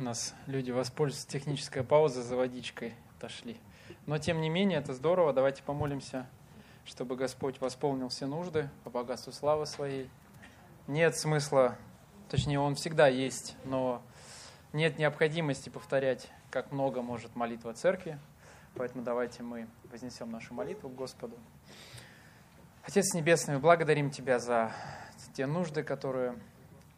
У нас люди воспользуются технической паузой за водичкой, отошли. Но тем не менее, это здорово. Давайте помолимся, чтобы Господь восполнил все нужды по богатству славы своей. Нет смысла, точнее, Он всегда есть, но нет необходимости повторять, как много может молитва церкви. Поэтому давайте мы вознесем нашу молитву к Господу. Отец Небесный, мы благодарим Тебя за те нужды, которые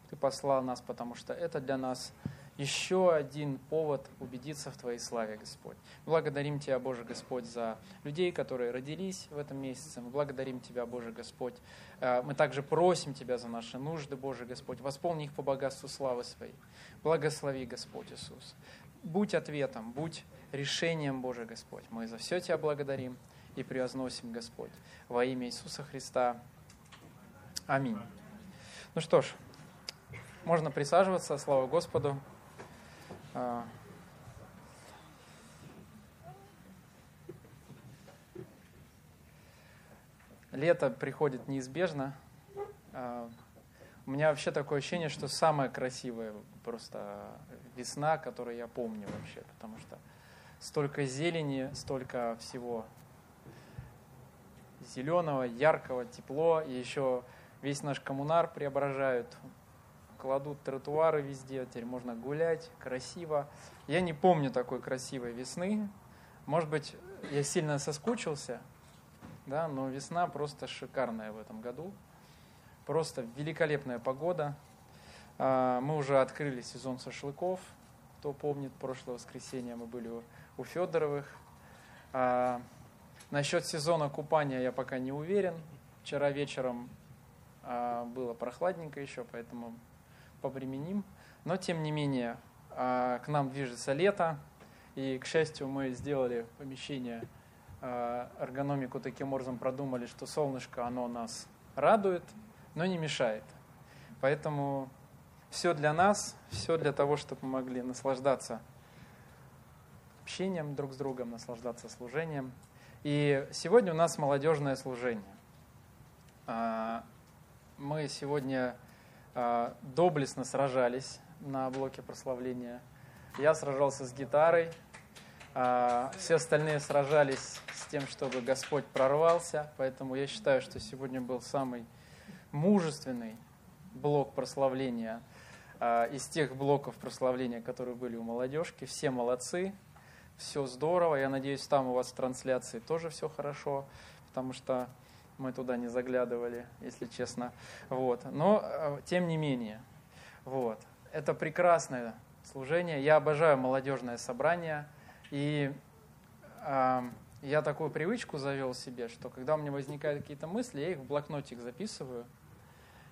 Ты послал нас, потому что это для нас еще один повод убедиться в Твоей славе, Господь. Благодарим Тебя, Боже Господь, за людей, которые родились в этом месяце. Мы благодарим Тебя, Боже Господь. Э, мы также просим Тебя за наши нужды, Боже Господь. Восполни их по богатству славы Своей. Благослови, Господь Иисус. Будь ответом, будь решением, Боже Господь. Мы за все Тебя благодарим и превозносим, Господь. Во имя Иисуса Христа. Аминь. Ну что ж, можно присаживаться. Слава Господу. А, лето приходит неизбежно. А, у меня вообще такое ощущение, что самая красивая просто весна, которую я помню вообще, потому что столько зелени, столько всего зеленого, яркого, тепло, и еще весь наш коммунар преображают, кладут тротуары везде, теперь можно гулять, красиво. Я не помню такой красивой весны. Может быть, я сильно соскучился, да, но весна просто шикарная в этом году. Просто великолепная погода. А, мы уже открыли сезон шашлыков. Кто помнит, прошлое воскресенье мы были у Федоровых. А, насчет сезона купания я пока не уверен. Вчера вечером а, было прохладненько еще, поэтому повременим. Но, тем не менее, а, к нам движется лето, и, к счастью, мы сделали помещение, а, эргономику таким образом продумали, что солнышко, оно нас радует, но не мешает. Поэтому все для нас, все для того, чтобы мы могли наслаждаться общением друг с другом, наслаждаться служением. И сегодня у нас молодежное служение. А, мы сегодня доблестно сражались на блоке прославления. Я сражался с гитарой, а, все остальные сражались с тем, чтобы Господь прорвался, поэтому я считаю, что сегодня был самый мужественный блок прославления а, из тех блоков прославления, которые были у молодежки. Все молодцы, все здорово. Я надеюсь, там у вас в трансляции тоже все хорошо, потому что мы туда не заглядывали, если честно. Вот. Но, э, тем не менее, вот. это прекрасное служение. Я обожаю молодежное собрание. И э, я такую привычку завел себе, что когда у меня возникают какие-то мысли, я их в блокнотик записываю.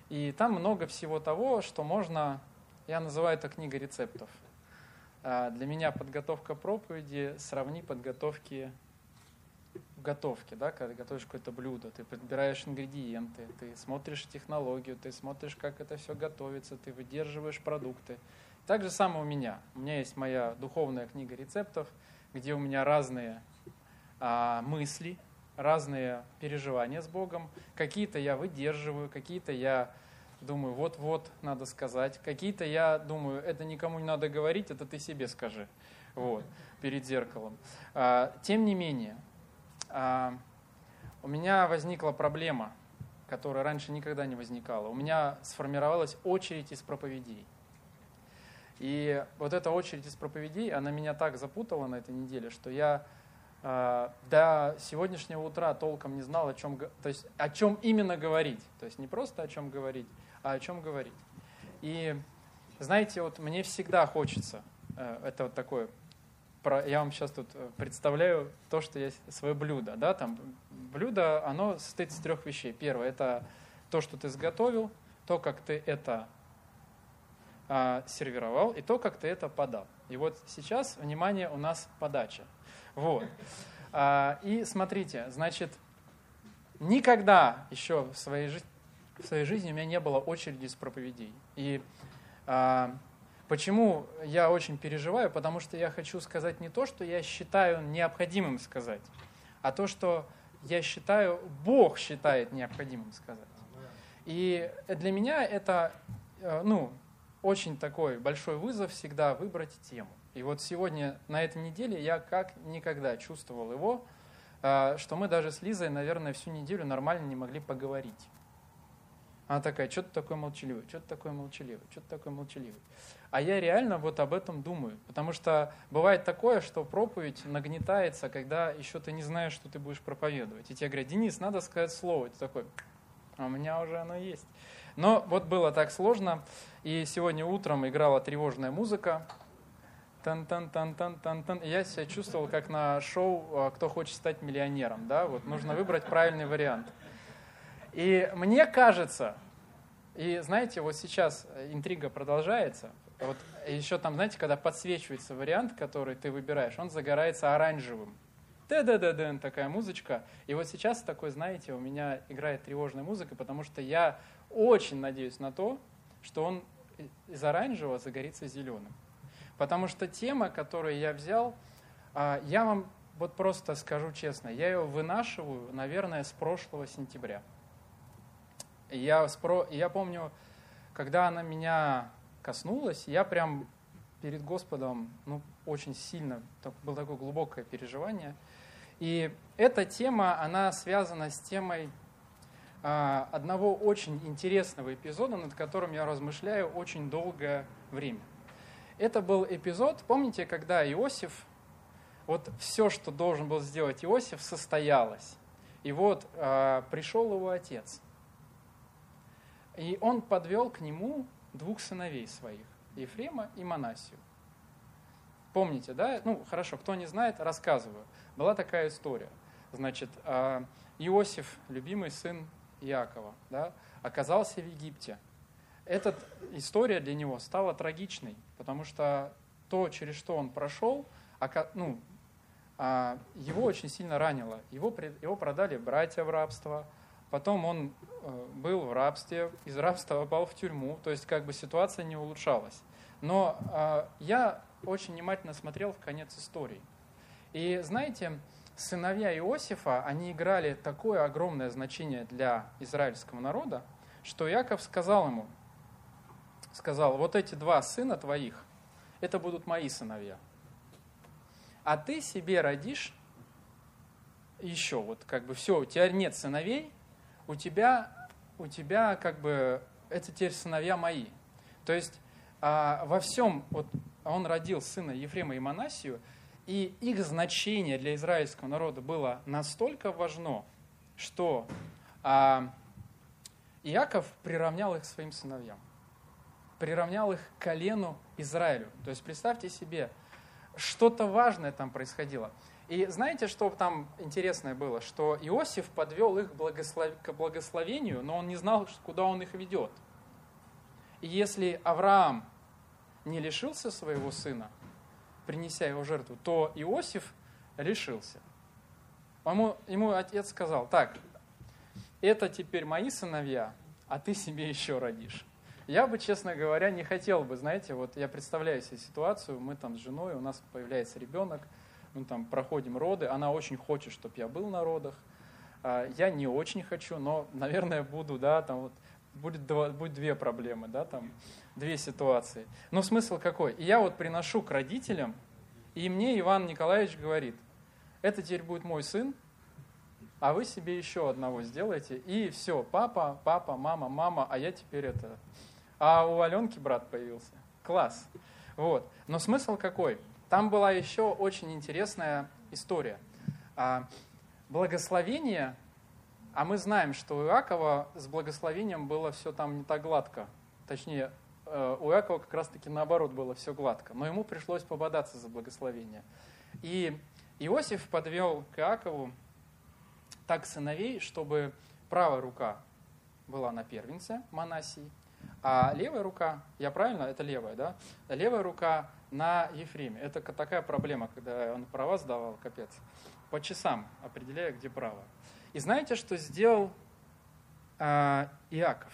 И там много всего того, что можно, я называю это книга рецептов. Э, для меня подготовка проповеди сравни подготовки готовке, да, когда готовишь какое-то блюдо, ты подбираешь ингредиенты, ты смотришь технологию, ты смотришь, как это все готовится, ты выдерживаешь продукты. Так же самое у меня. У меня есть моя духовная книга рецептов, где у меня разные а, мысли, разные переживания с Богом. Какие-то я выдерживаю, какие-то я думаю, вот-вот надо сказать. Какие-то я думаю, это никому не надо говорить, это ты себе скажи. Вот, перед зеркалом. А, тем не менее, у меня возникла проблема, которая раньше никогда не возникала. У меня сформировалась очередь из проповедей. И вот эта очередь из проповедей, она меня так запутала на этой неделе, что я э, до сегодняшнего утра толком не знал, о чем, то есть, о чем именно говорить. То есть не просто о чем говорить, а о чем говорить. И знаете, вот мне всегда хочется, э, это вот такое про, я вам сейчас тут э, представляю то, что есть свое блюдо. Да? Там, блюдо, оно состоит из трех вещей. Первое – это то, что ты сготовил, то, как ты это а, сервировал, и то, как ты это подал. И вот сейчас, внимание, у нас подача. Вот. А, и смотрите, значит, никогда еще в своей, жи- в своей жизни у меня не было очереди с проповедей. И а, Почему я очень переживаю? Потому что я хочу сказать не то, что я считаю необходимым сказать, а то, что я считаю, Бог считает необходимым сказать. И для меня это, э, ну, очень такой большой вызов всегда выбрать тему. И вот сегодня, на этой неделе, я как никогда чувствовал его, а, что мы даже с Лизой, наверное, всю неделю нормально не могли поговорить. Она такая, что ты такой молчаливый, что ты такой молчаливый, что ты такой молчаливый. А я реально вот об этом думаю, потому что бывает такое, что проповедь нагнетается, когда еще ты не знаешь, что ты будешь проповедовать. И тебе говорят, Денис, надо сказать слово. И ты такой, а у меня уже оно есть. Но вот было так сложно, и сегодня утром играла тревожная музыка, тан тан тан тан тан тан я себя чувствовал как на шоу а, «Кто хочет стать миллионером». Да? Вот нужно выбрать правильный вариант. И мне кажется, и знаете, вот сейчас интрига продолжается, вот еще там, знаете, когда подсвечивается вариант, который ты выбираешь, он загорается оранжевым. Да-да-да-да, такая музычка. И вот сейчас такой, знаете, у меня играет тревожная музыка, потому что я очень надеюсь на то, что он из оранжевого загорится зеленым. Потому что тема, которую я взял, а, я вам вот просто скажу честно, я ее вынашиваю, наверное, с прошлого сентября. Я, спро... я помню, когда она меня коснулась, я прям перед Господом ну, очень сильно, так, было такое глубокое переживание. И эта тема, она связана с темой а, одного очень интересного эпизода, над которым я размышляю очень долгое время. Это был эпизод, помните, когда Иосиф, вот все, что должен был сделать Иосиф, состоялось. И вот а, пришел его отец – и он подвел к нему двух сыновей своих, Ефрема и Манасию. Помните, да? Ну, хорошо, кто не знает, рассказываю. Была такая история. Значит, а, Иосиф, любимый сын Иакова, да, оказался в Египте. Эта история для него стала трагичной, потому что то, через что он прошел, ну, а, его очень сильно ранило. Его, его продали братья в рабство, Потом он э, был в рабстве, из рабства попал в тюрьму, то есть как бы ситуация не улучшалась. Но э, я очень внимательно смотрел в конец истории. И знаете, сыновья Иосифа, они играли такое огромное значение для израильского народа, что Яков сказал ему, сказал, вот эти два сына твоих, это будут мои сыновья. А ты себе родишь еще, вот как бы все, у тебя нет сыновей, у тебя, у тебя как бы, это теперь сыновья мои. То есть а, во всем, вот он родил сына Ефрема и Манасию, и их значение для израильского народа было настолько важно, что а, Иаков приравнял их своим сыновьям, приравнял их к колену Израилю. То есть представьте себе, что-то важное там происходило. И знаете, что там интересное было? Что Иосиф подвел их благослов... к благословению, но он не знал, куда он их ведет. И если Авраам не лишился своего сына, принеся его жертву, то Иосиф лишился. Ему, ему отец сказал, так, это теперь мои сыновья, а ты себе еще родишь. Я бы, честно говоря, не хотел бы, знаете, вот я представляю себе ситуацию, мы там с женой, у нас появляется ребенок, мы там проходим роды, она очень хочет, чтобы я был на родах, а, я не очень хочу, но, наверное, буду, да, там вот будет, два, будет две проблемы, да, там две ситуации. Но смысл какой? И я вот приношу к родителям, и мне Иван Николаевич говорит, это теперь будет мой сын, а вы себе еще одного сделаете, и все, папа, папа, мама, мама, а я теперь это... А у Аленки брат появился. Класс. Вот. Но смысл какой? Там была еще очень интересная история. А, благословение, а мы знаем, что у Иакова с благословением было все там не так гладко. Точнее, э, у Иакова как раз-таки наоборот было все гладко. Но ему пришлось пободаться за благословение. И Иосиф подвел к Иакову так сыновей, чтобы правая рука была на первенце Манасии, а левая рука, я правильно, это левая, да? Левая рука на Ефреме. Это такая проблема, когда он права сдавал, капец. По часам определяя, где право. И знаете, что сделал э, Иаков?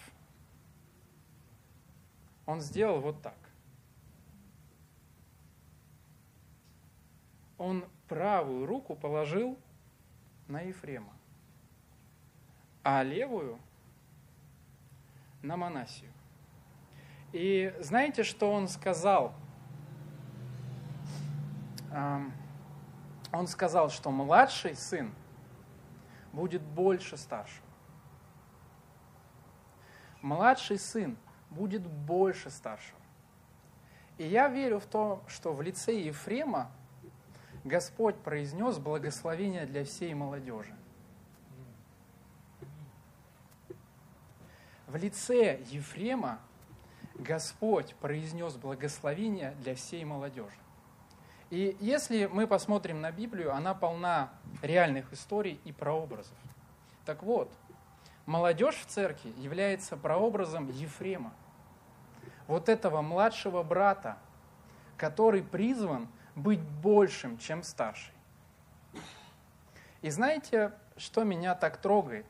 Он сделал вот так. Он правую руку положил на Ефрема, а левую на Манасию. И знаете, что он сказал? Он сказал, что младший сын будет больше старшего. Младший сын будет больше старшего. И я верю в то, что в лице Ефрема Господь произнес благословение для всей молодежи. В лице Ефрема Господь произнес благословение для всей молодежи. И если мы посмотрим на Библию, она полна реальных историй и прообразов. Так вот, молодежь в церкви является прообразом Ефрема – вот этого младшего брата, который призван быть большим, чем старший. И знаете, что меня так трогает?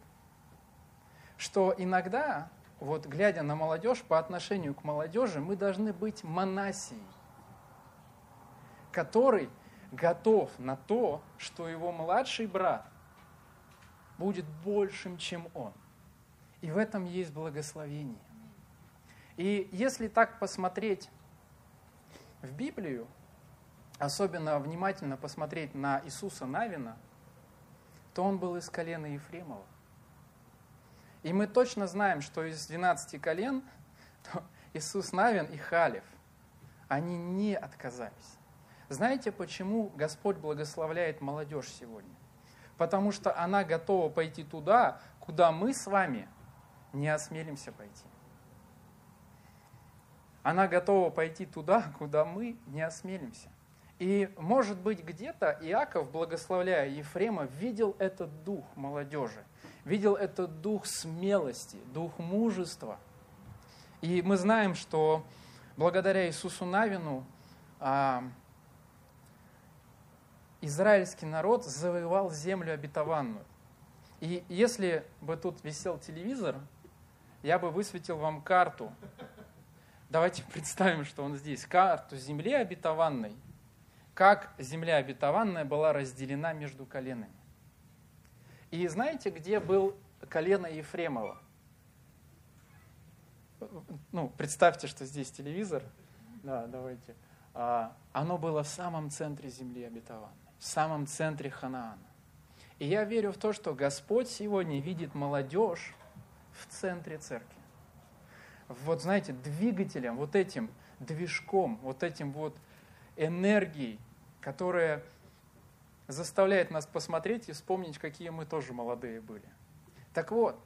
Что иногда, вот глядя на молодежь, по отношению к молодежи, мы должны быть монасией, который готов на то, что его младший брат будет большим, чем он. И в этом есть благословение. И если так посмотреть в Библию, особенно внимательно посмотреть на Иисуса Навина, то он был из колена Ефремова. И мы точно знаем, что из 12 колен Иисус Навин и Халев, они не отказались. Знаете, почему Господь благословляет молодежь сегодня? Потому что она готова пойти туда, куда мы с вами не осмелимся пойти. Она готова пойти туда, куда мы не осмелимся. И, может быть, где-то Иаков, благословляя Ефрема, видел этот дух молодежи, видел этот дух смелости, дух мужества. И мы знаем, что благодаря Иисусу Навину а, израильский народ завоевал землю обетованную. И если бы тут висел телевизор, я бы высветил вам карту Давайте представим, что он здесь. Карту земли обетованной. Как земля обетованная была разделена между коленами. И знаете, где был колено Ефремова? Ну, представьте, что здесь телевизор. Да, давайте. А, оно было в самом центре земли обетованной, в самом центре Ханаана. И я верю в то, что Господь сегодня видит молодежь в центре церкви вот знаете, двигателем, вот этим движком, вот этим вот энергией, которая заставляет нас посмотреть и вспомнить, какие мы тоже молодые были. Так вот,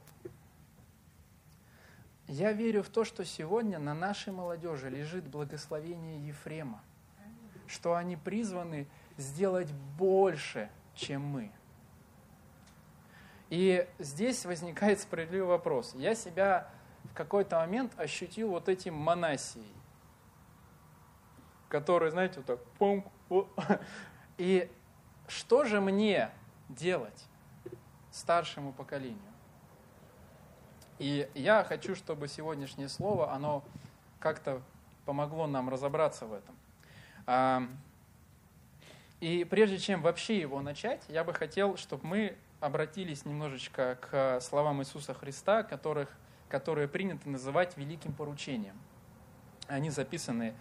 я верю в то, что сегодня на нашей молодежи лежит благословение Ефрема, что они призваны сделать больше, чем мы. И здесь возникает справедливый вопрос. Я себя в какой-то момент ощутил вот этим монасией, который, знаете, вот так, пум, и что же мне делать старшему поколению? И я хочу, чтобы сегодняшнее слово, оно как-то помогло нам разобраться в этом. И прежде чем вообще его начать, я бы хотел, чтобы мы обратились немножечко к словам Иисуса Христа, которых которые принято называть великим поручением. Они записаны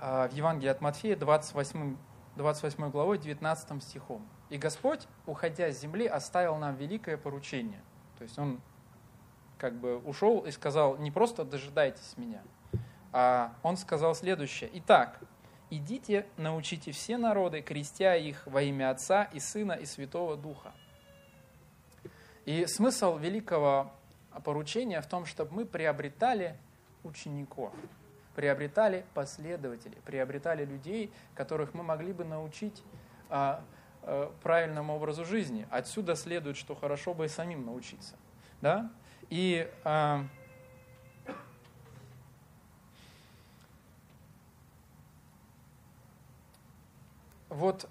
а, в Евангелии от Матфея 28, 28 главой 19 стихом. «И Господь, уходя с земли, оставил нам великое поручение». То есть Он как бы ушел и сказал, не просто дожидайтесь меня, а Он сказал следующее. «Итак, идите, научите все народы, крестя их во имя Отца и Сына и Святого Духа». И смысл великого поручение в том, чтобы мы приобретали учеников, приобретали последователей, приобретали людей, которых мы могли бы научить а, а, правильному образу жизни. Отсюда следует, что хорошо бы и самим научиться. Да? И а, вот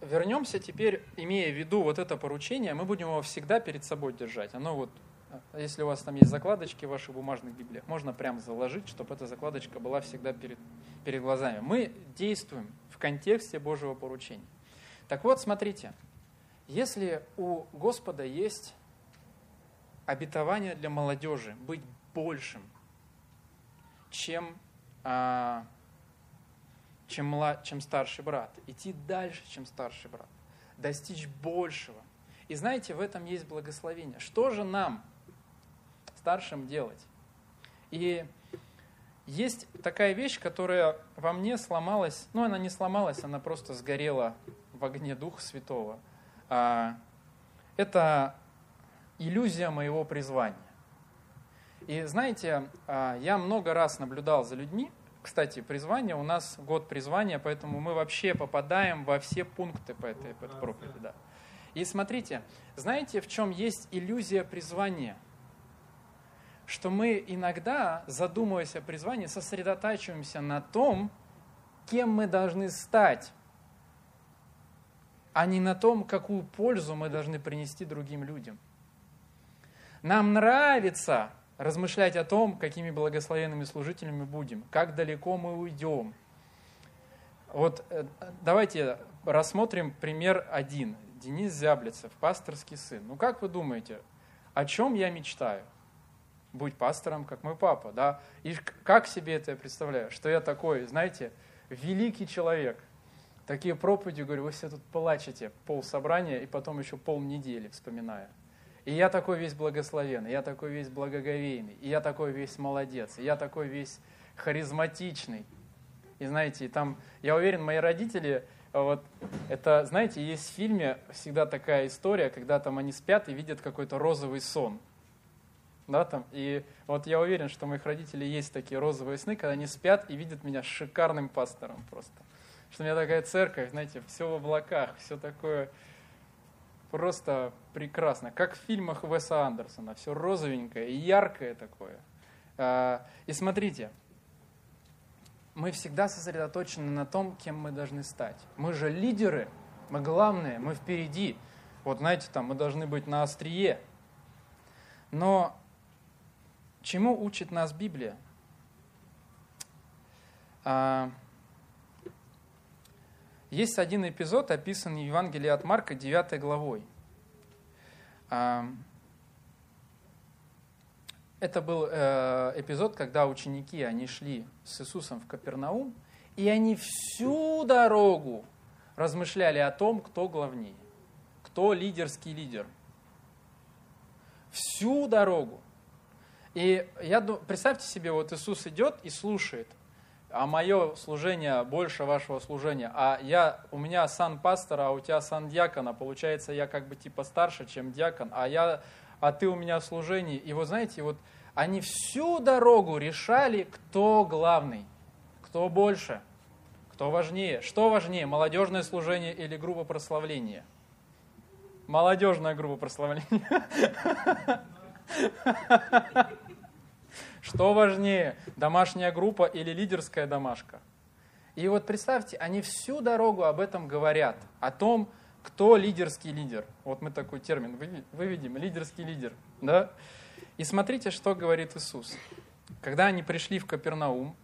вернемся теперь, имея в виду вот это поручение, мы будем его всегда перед собой держать. Оно вот если у вас там есть закладочки в ваших бумажных библиях, можно прям заложить, чтобы эта закладочка была всегда перед, перед глазами. Мы действуем в контексте Божьего поручения. Так вот, смотрите, если у Господа есть обетование для молодежи быть большим, чем, а, чем, млад, чем старший брат, идти дальше, чем старший брат, достичь большего. И знаете, в этом есть благословение. Что же нам, старшим, делать? И есть такая вещь, которая во мне сломалась, ну она не сломалась, она просто сгорела в огне Духа Святого. А, это иллюзия моего призвания. И знаете, а, я много раз наблюдал за людьми, кстати, призвание, у нас год призвания, поэтому мы вообще попадаем во все пункты по этой, по этой проповеди. Да. И смотрите, знаете, в чем есть иллюзия призвания? что мы иногда, задумываясь о призвании, сосредотачиваемся на том, кем мы должны стать, а не на том, какую пользу мы должны принести другим людям. Нам нравится размышлять о том, какими благословенными служителями будем, как далеко мы уйдем. Вот э, давайте рассмотрим пример один. Денис Зяблицев, пасторский сын. Ну как вы думаете, о чем я мечтаю? будь пастором, как мой папа, да. И как себе это я представляю, что я такой, знаете, великий человек. Такие проповеди, говорю, вы все тут плачете пол собрания и потом еще пол недели вспоминая. И я такой весь благословенный, я такой весь благоговейный, и я такой весь молодец, и я такой весь харизматичный. И знаете, там, я уверен, мои родители, вот, это, знаете, есть в фильме всегда такая история, когда там они спят и видят какой-то розовый сон – да, там, и вот я уверен, что у моих родителей есть такие розовые сны, когда они спят и видят меня шикарным пастором просто. Что у меня такая церковь, знаете, все в облаках, все такое просто прекрасно. Как в фильмах Веса Андерсона, все розовенькое и яркое такое. А, и смотрите, мы всегда сосредоточены на том, кем мы должны стать. Мы же лидеры, мы главные, мы впереди. Вот знаете, там мы должны быть на острие. Но Чему учит нас Библия? Есть один эпизод, описанный в Евангелии от Марка 9 главой. А, это был э, эпизод, когда ученики, они шли с Иисусом в Капернаум, и они всю дорогу размышляли о том, кто главнее, кто лидерский лидер. Всю дорогу. И я представьте себе, вот Иисус идет и слушает, а мое служение больше вашего служения, а я, у меня сан пастора, а у тебя сан диакона, получается, я как бы типа старше, чем диакон, а, я, а ты у меня в служении. И вот знаете, вот они всю дорогу решали, кто главный, кто больше, кто важнее. Что важнее, молодежное служение или группа прославления? Молодежная группа прославления. Что важнее, домашняя группа или лидерская домашка? И вот представьте, они всю дорогу об этом говорят, о том, кто лидерский лидер. Вот мы такой термин выведем, лидерский лидер. Да? И смотрите, что говорит Иисус. Когда они пришли в Капернаум,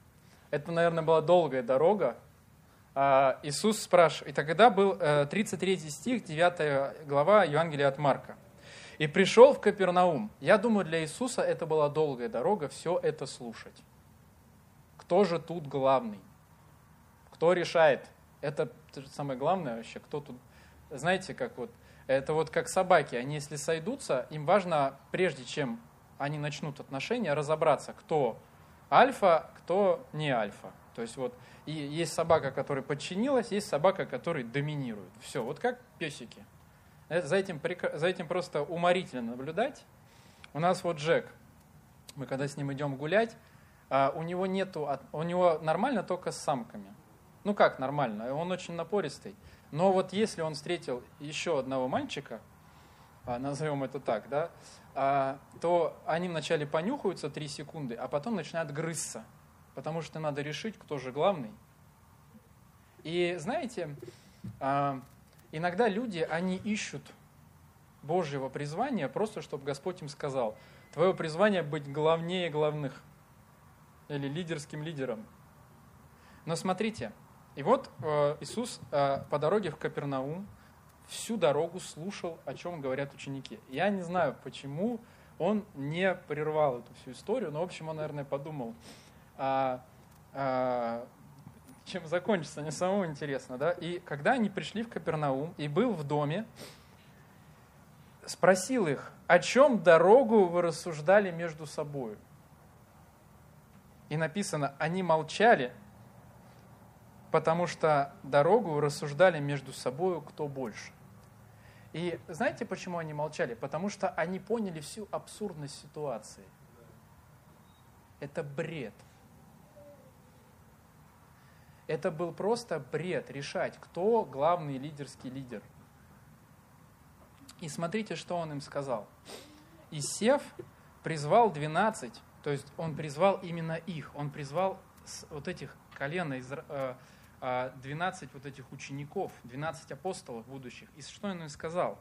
это, наверное, была долгая дорога, а, Иисус спрашивает, и тогда был 33 э, стих, 9 глава Евангелия от Марка. И пришел в Капернаум. Я думаю, для Иисуса это была долгая дорога все это слушать. Кто же тут главный? Кто решает? Это самое главное вообще, кто тут... Знаете, как вот, это вот как собаки, они если сойдутся, им важно, прежде чем они начнут отношения, разобраться, кто альфа, кто не альфа. То есть вот и есть собака, которая подчинилась, есть собака, которая доминирует. Все, вот как песики. За этим, за этим просто уморительно наблюдать. У нас вот Джек, мы когда с ним идем гулять, а, у него нету, у него нормально только с самками. Ну как нормально, он очень напористый. Но вот если он встретил еще одного мальчика, а, назовем это так, да, а, то они вначале понюхаются 3 секунды, а потом начинают грызться, потому что надо решить, кто же главный. И знаете, Иногда люди, они ищут Божьего призвания просто, чтобы Господь им сказал, твое призвание быть главнее главных или лидерским лидером. Но смотрите, и вот э, Иисус э, по дороге в Капернаум всю дорогу слушал, о чем говорят ученики. Я не знаю, почему он не прервал эту всю историю, но, в общем, он, наверное, подумал, а, а, чем закончится, не самому интересно. Да? И когда они пришли в Капернаум, и был в доме, спросил их, о чем дорогу вы рассуждали между собой? И написано, они молчали, потому что дорогу рассуждали между собой, кто больше. И знаете, почему они молчали? Потому что они поняли всю абсурдность ситуации. Это бред. Это был просто бред решать, кто главный лидерский лидер. И смотрите, что он им сказал. И Сев призвал 12, то есть он призвал именно их, он призвал вот этих колена из, 12 а, вот этих учеников, 12 апостолов будущих. И что он им сказал?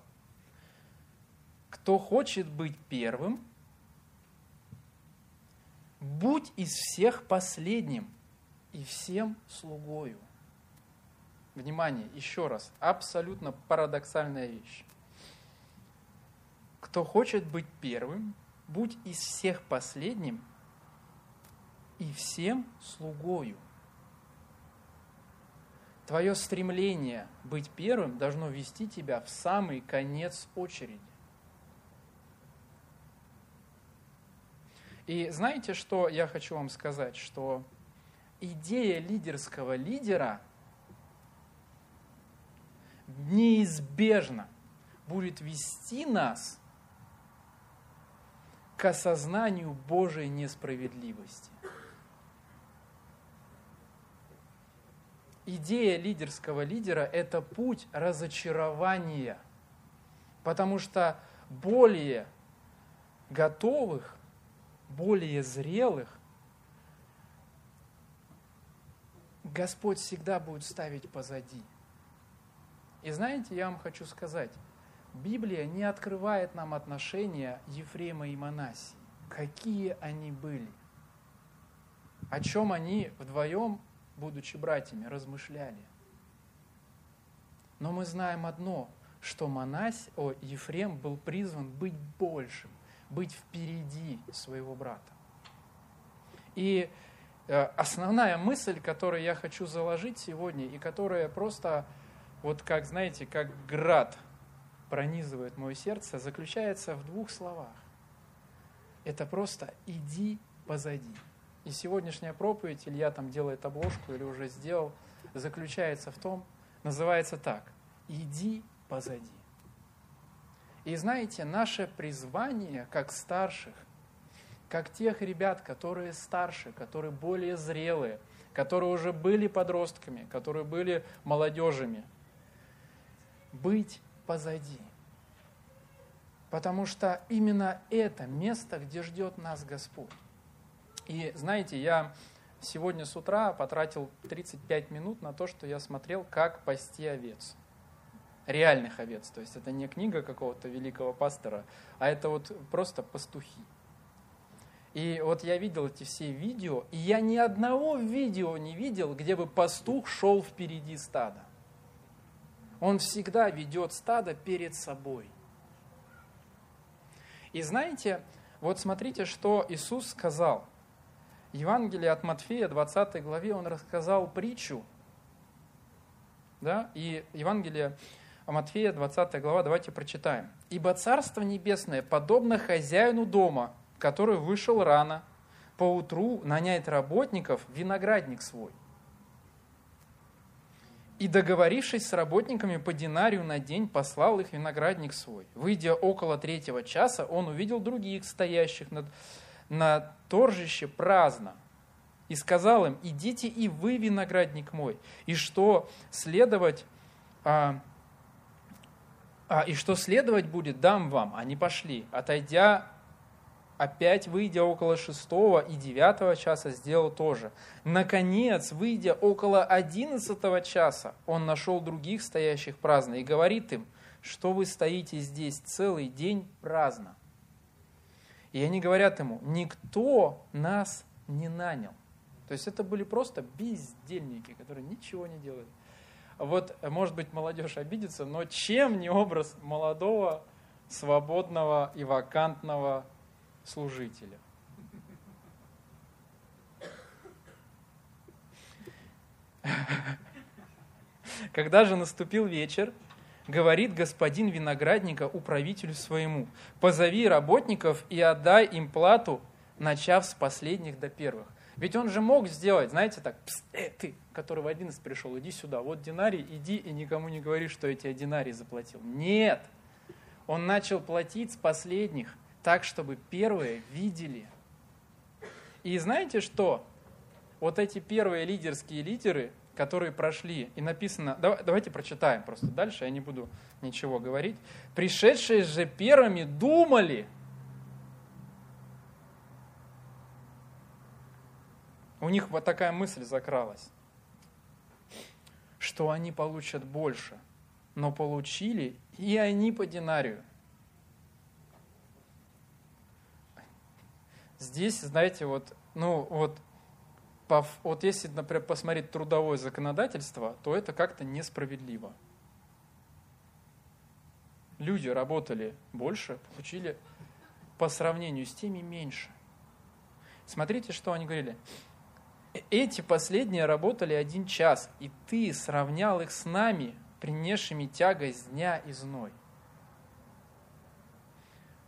Кто хочет быть первым, будь из всех последним и всем слугою. Внимание, еще раз, абсолютно парадоксальная вещь. Кто хочет быть первым, будь из всех последним и всем слугою. Твое стремление быть первым должно вести тебя в самый конец очереди. И знаете, что я хочу вам сказать? Что идея лидерского лидера неизбежно будет вести нас к осознанию Божьей несправедливости. идея лидерского лидера – это путь разочарования, потому что более готовых, более зрелых Господь всегда будет ставить позади. И знаете, я вам хочу сказать, Библия не открывает нам отношения Ефрема и Манасии. Какие они были? О чем они вдвоем будучи братьями, размышляли. Но мы знаем одно, что Манась, о, Ефрем был призван быть большим, быть впереди своего брата. И основная мысль, которую я хочу заложить сегодня, и которая просто, вот как, знаете, как град пронизывает мое сердце, заключается в двух словах. Это просто «иди позади». И сегодняшняя проповедь, Илья там делает обложку или уже сделал, заключается в том, называется так, «Иди позади». И знаете, наше призвание как старших, как тех ребят, которые старше, которые более зрелые, которые уже были подростками, которые были молодежами, быть позади. Потому что именно это место, где ждет нас Господь. И знаете, я сегодня с утра потратил 35 минут на то, что я смотрел, как пасти овец. Реальных овец. То есть это не книга какого-то великого пастора, а это вот просто пастухи. И вот я видел эти все видео, и я ни одного видео не видел, где бы пастух шел впереди стада. Он всегда ведет стадо перед собой. И знаете, вот смотрите, что Иисус сказал – Евангелие от Матфея, 20 главе, он рассказал притчу. Да? И Евангелие Матфея, 20 глава, давайте прочитаем. «Ибо Царство Небесное подобно хозяину дома, который вышел рано, поутру нанять работников виноградник свой. И, договорившись с работниками по динарию на день, послал их виноградник свой. Выйдя около третьего часа, он увидел других, стоящих над на торжище праздно. И сказал им, идите и вы, виноградник мой, и что следовать, а, а, и что следовать будет, дам вам. Они пошли, отойдя, опять выйдя около шестого и девятого часа, сделал то же. Наконец, выйдя около одиннадцатого часа, он нашел других стоящих праздно и говорит им, что вы стоите здесь целый день праздно. И они говорят ему, никто нас не нанял. То есть это были просто бездельники, которые ничего не делали. Вот, может быть, молодежь обидится, но чем не образ молодого, свободного и вакантного служителя. Когда же наступил вечер, говорит господин виноградника управителю своему, позови работников и отдай им плату, начав с последних до первых. Ведь он же мог сделать, знаете, так, пс, э, ты, который в 11 пришел, иди сюда, вот динарий, иди и никому не говори, что я тебе динарий заплатил. Нет, он начал платить с последних, так, чтобы первые видели. И знаете что? Вот эти первые лидерские лидеры, которые прошли, и написано, давайте прочитаем просто дальше, я не буду ничего говорить. Пришедшие же первыми думали, у них вот такая мысль закралась, что они получат больше, но получили и они по динарию. Здесь, знаете, вот, ну вот вот если, например, посмотреть трудовое законодательство, то это как-то несправедливо. Люди работали больше, получили по сравнению с теми меньше. Смотрите, что они говорили. «Э, эти последние работали один час, и ты сравнял их с нами, принесшими тягость дня и зной.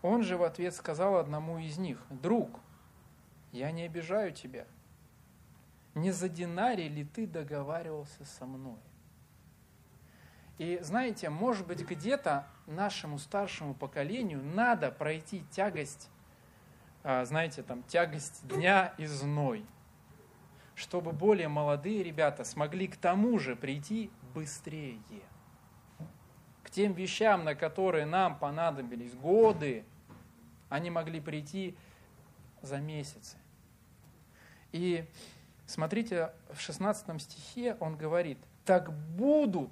Он же в ответ сказал одному из них, «Друг, я не обижаю тебя, не за динарий ли ты договаривался со мной? И знаете, может быть, где-то нашему старшему поколению надо пройти тягость, а, знаете, там, тягость дня и зной, чтобы более молодые ребята смогли к тому же прийти быстрее. К тем вещам, на которые нам понадобились годы, они могли прийти за месяцы. И Смотрите, в 16 стихе он говорит, так будут.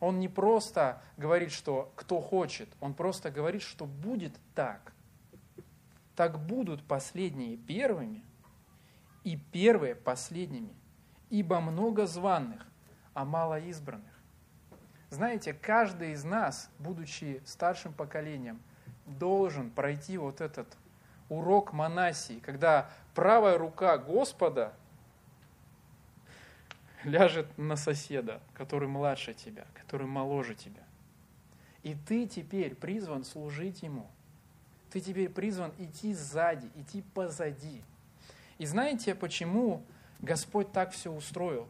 Он не просто говорит, что кто хочет, он просто говорит, что будет так. Так будут последние первыми, и первые последними, ибо много званных, а мало избранных. Знаете, каждый из нас, будучи старшим поколением, должен пройти вот этот урок монасии, когда правая рука Господа – ляжет на соседа, который младше тебя, который моложе тебя. И ты теперь призван служить ему. Ты теперь призван идти сзади, идти позади. И знаете, почему Господь так все устроил?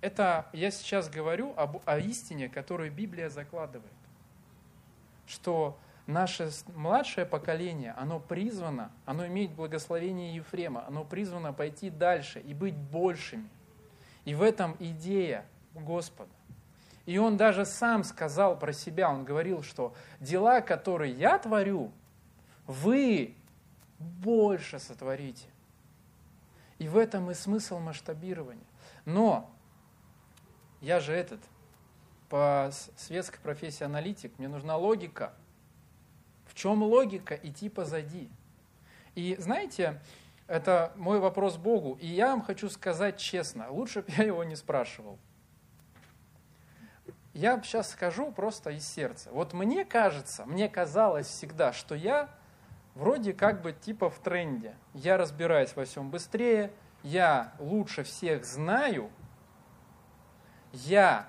Это я сейчас говорю об, о истине, которую Библия закладывает. Что наше младшее поколение, оно призвано, оно имеет благословение Ефрема, оно призвано пойти дальше и быть большими. И в этом идея Господа. И он даже сам сказал про себя, он говорил, что дела, которые я творю, вы больше сотворите. И в этом и смысл масштабирования. Но я же этот, по светской профессии аналитик, мне нужна логика. Чем логика идти позади? И знаете, это мой вопрос Богу. И я вам хочу сказать честно, лучше бы я его не спрашивал. Я сейчас скажу просто из сердца. Вот мне кажется, мне казалось всегда, что я вроде как бы типа в тренде. Я разбираюсь во всем быстрее, я лучше всех знаю, я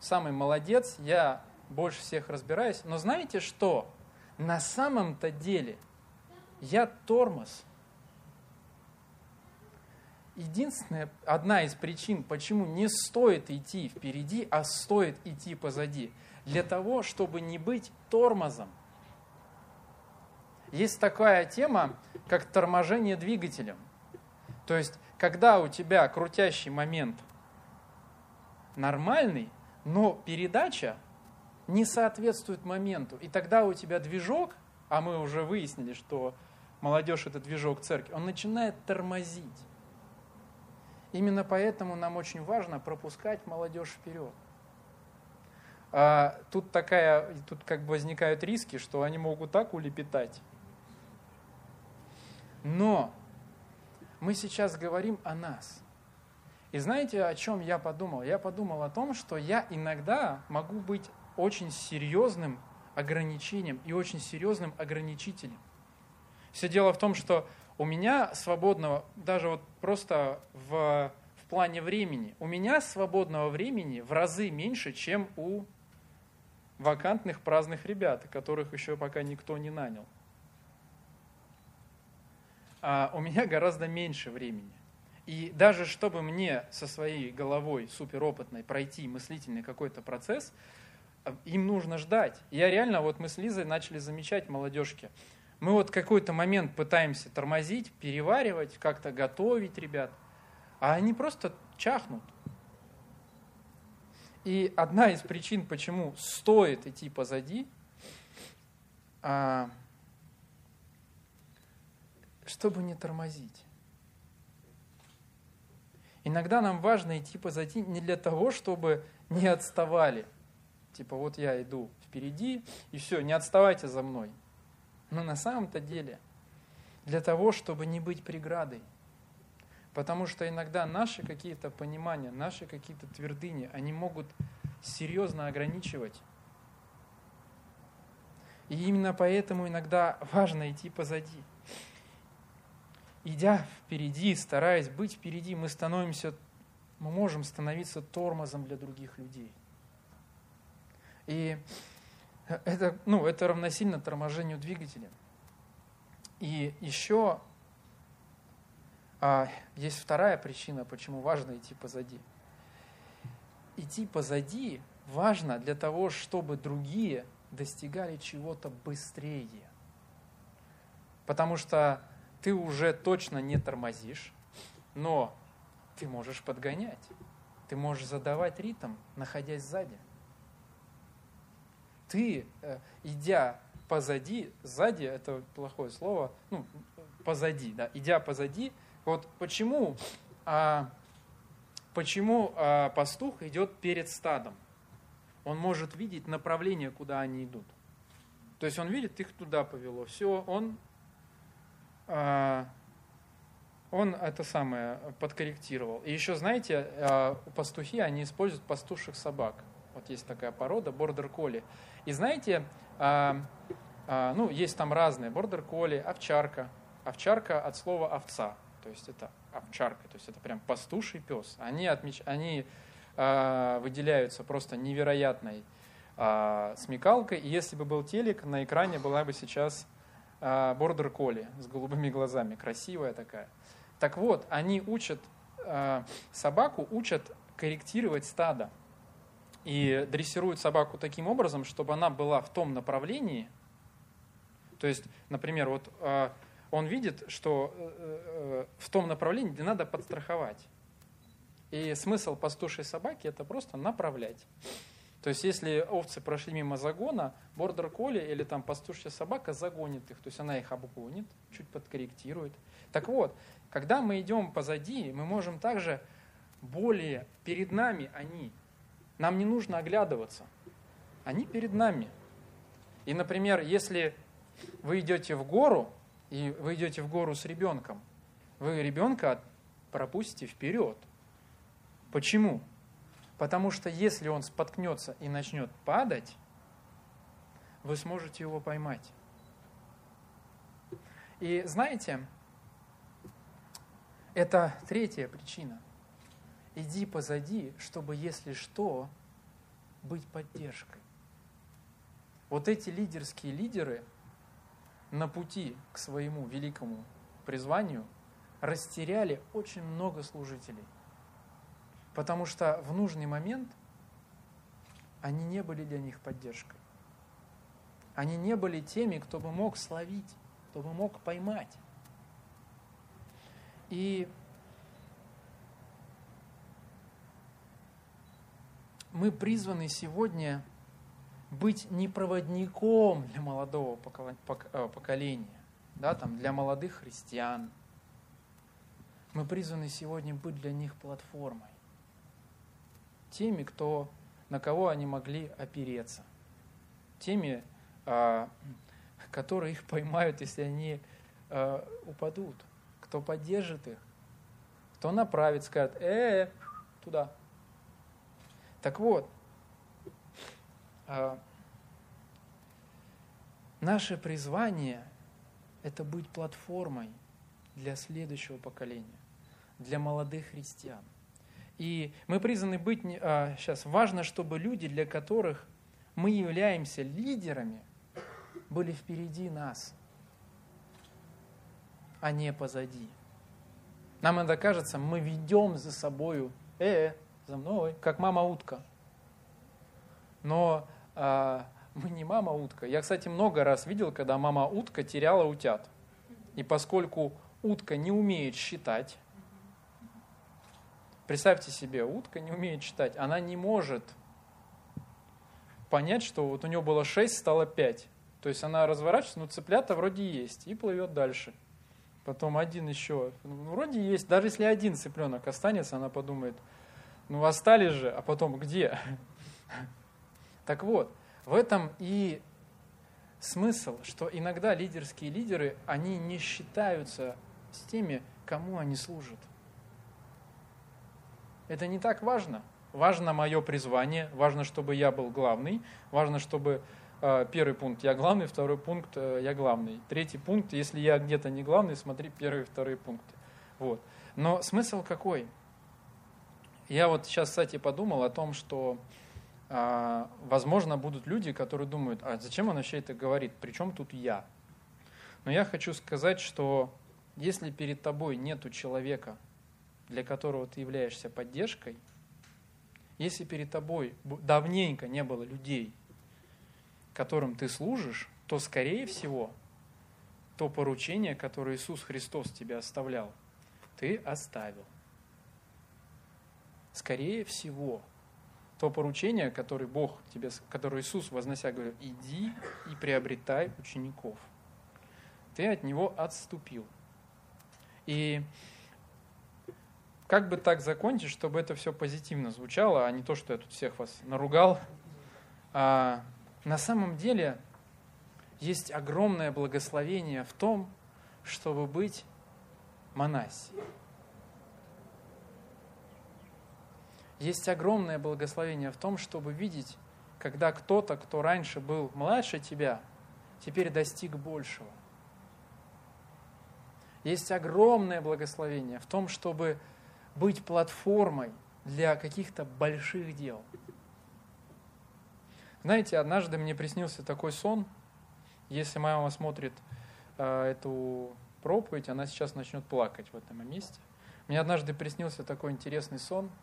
самый молодец, я больше всех разбираюсь. Но знаете что? На самом-то деле я тормоз – единственная, одна из причин, почему не стоит идти впереди, а стоит идти позади, для того, чтобы не быть тормозом. Есть такая тема, как торможение двигателем. То есть, когда у тебя крутящий момент нормальный, но передача не соответствует моменту, и тогда у тебя движок, а мы уже выяснили, что молодежь это движок церкви, он начинает тормозить. Именно поэтому нам очень важно пропускать молодежь вперед. А тут такая, тут как бы возникают риски, что они могут так улепетать. Но мы сейчас говорим о нас. И знаете, о чем я подумал? Я подумал о том, что я иногда могу быть очень серьезным ограничением и очень серьезным ограничителем. Все дело в том, что у меня свободного, даже вот просто в, в плане времени. У меня свободного времени в разы меньше, чем у вакантных праздных ребят, которых еще пока никто не нанял. А у меня гораздо меньше времени. И даже чтобы мне со своей головой суперопытной пройти мыслительный какой-то процесс, им нужно ждать. Я реально, вот мы с Лизой начали замечать молодежки. Мы вот какой-то момент пытаемся тормозить, переваривать, как-то готовить ребят, а они просто чахнут. И одна из причин, почему стоит идти позади, а, чтобы не тормозить. Иногда нам важно идти позади не для того, чтобы не отставали. Типа вот я иду впереди, и все, не отставайте за мной. Но на самом-то деле для того, чтобы не быть преградой. Потому что иногда наши какие-то понимания, наши какие-то твердыни, они могут серьезно ограничивать. И именно поэтому иногда важно идти позади. Идя впереди, стараясь быть впереди, мы становимся, мы можем становиться тормозом для других людей. И это, ну, это равносильно торможению двигателя. И еще а, есть вторая причина, почему важно идти позади. Идти позади важно для того, чтобы другие достигали чего-то быстрее. Потому что ты уже точно не тормозишь, но ты можешь подгонять. Ты можешь задавать ритм, находясь сзади. Ты, э, идя позади, сзади, это плохое слово, ну, позади, да, идя позади, вот почему, а, почему а, пастух идет перед стадом? Он может видеть направление, куда они идут. То есть он видит, их туда повело. Все, он, а, он это самое подкорректировал. И еще, знаете, а, пастухи, они используют пастуших собак. Вот есть такая порода, бордер колли. И знаете, а, а, ну, есть там разные, бордер колли, овчарка. Овчарка от слова овца то есть это овчарка, то есть это прям пастуший пес. Они, отмеч... они э, выделяются просто невероятной смекалкой. И если бы был телек, на экране была бы сейчас бордер колли с голубыми глазами, красивая такая. Так вот, они учат, собаку учат корректировать стадо. И дрессируют собаку таким образом, чтобы она была в том направлении. То есть, например, вот он видит, что э, э, в том направлении, где надо подстраховать. И смысл пастушей собаки – это просто направлять. То есть, если овцы прошли мимо загона, бордер коли или там пастушья собака загонит их. То есть, она их обгонит, чуть подкорректирует. Так вот, когда мы идем позади, мы можем также более перед нами они. Нам не нужно оглядываться. Они перед нами. И, например, если вы идете в гору, и вы идете в гору с ребенком, вы ребенка пропустите вперед. Почему? Потому что если он споткнется и начнет падать, вы сможете его поймать. И знаете, это третья причина. Иди позади, чтобы, если что, быть поддержкой. Вот эти лидерские лидеры – на пути к своему великому призванию растеряли очень много служителей. Потому что в нужный момент они не были для них поддержкой. Они не были теми, кто бы мог словить, кто бы мог поймать. И мы призваны сегодня быть не проводником для молодого э, поколения, да, там, для молодых христиан. Мы призваны сегодня быть для них платформой. Теми, кто, на кого они могли опереться. Теми, а, которые их поймают, если они а, упадут. Кто поддержит их. Кто направит, скажет, э, -э туда. Так вот, а, наше призвание – это быть платформой для следующего поколения, для молодых христиан. И мы призваны быть, а, сейчас, важно, чтобы люди, для которых мы являемся лидерами, были впереди нас, а не позади. Нам это кажется, мы ведем за собою, э, за мной, как мама-утка. Но а, мы не мама-утка. Я, кстати, много раз видел, когда мама-утка теряла утят. И поскольку утка не умеет считать, представьте себе, утка не умеет считать, она не может понять, что вот у нее было 6, стало 5. То есть она разворачивается, ну цыплята вроде есть, и плывет дальше. Потом один еще, ну, вроде есть, даже если один цыпленок останется, она подумает, ну остались же, а потом где? Так вот, в этом и смысл, что иногда лидерские лидеры, они не считаются с теми, кому они служат. Это не так важно. Важно мое призвание, важно, чтобы я был главный, важно, чтобы э, первый пункт я главный, второй пункт э, я главный. Третий пункт, если я где-то не главный, смотри первые и вторые пункты. Вот. Но смысл какой? Я вот сейчас, кстати, подумал о том, что а, возможно, будут люди, которые думают, а зачем он вообще это говорит, причем тут я? Но я хочу сказать, что если перед тобой нету человека, для которого ты являешься поддержкой, если перед тобой давненько не было людей, которым ты служишь, то, скорее всего, то поручение, которое Иисус Христос тебе оставлял, ты оставил. Скорее всего, то поручение, которое Бог тебе, которое Иисус, вознося, говорил, иди и приобретай учеников. Ты от него отступил. И как бы так закончить, чтобы это все позитивно звучало, а не то, что я тут всех вас наругал. А, на самом деле есть огромное благословение в том, чтобы быть монасией. Есть огромное благословение в том, чтобы видеть, когда кто-то, кто раньше был младше тебя, теперь достиг большего. Есть огромное благословение в том, чтобы быть платформой для каких-то больших дел. Знаете, однажды мне приснился такой сон. Если моя мама смотрит э, эту проповедь, она сейчас начнет плакать в этом месте. Мне однажды приснился такой интересный сон –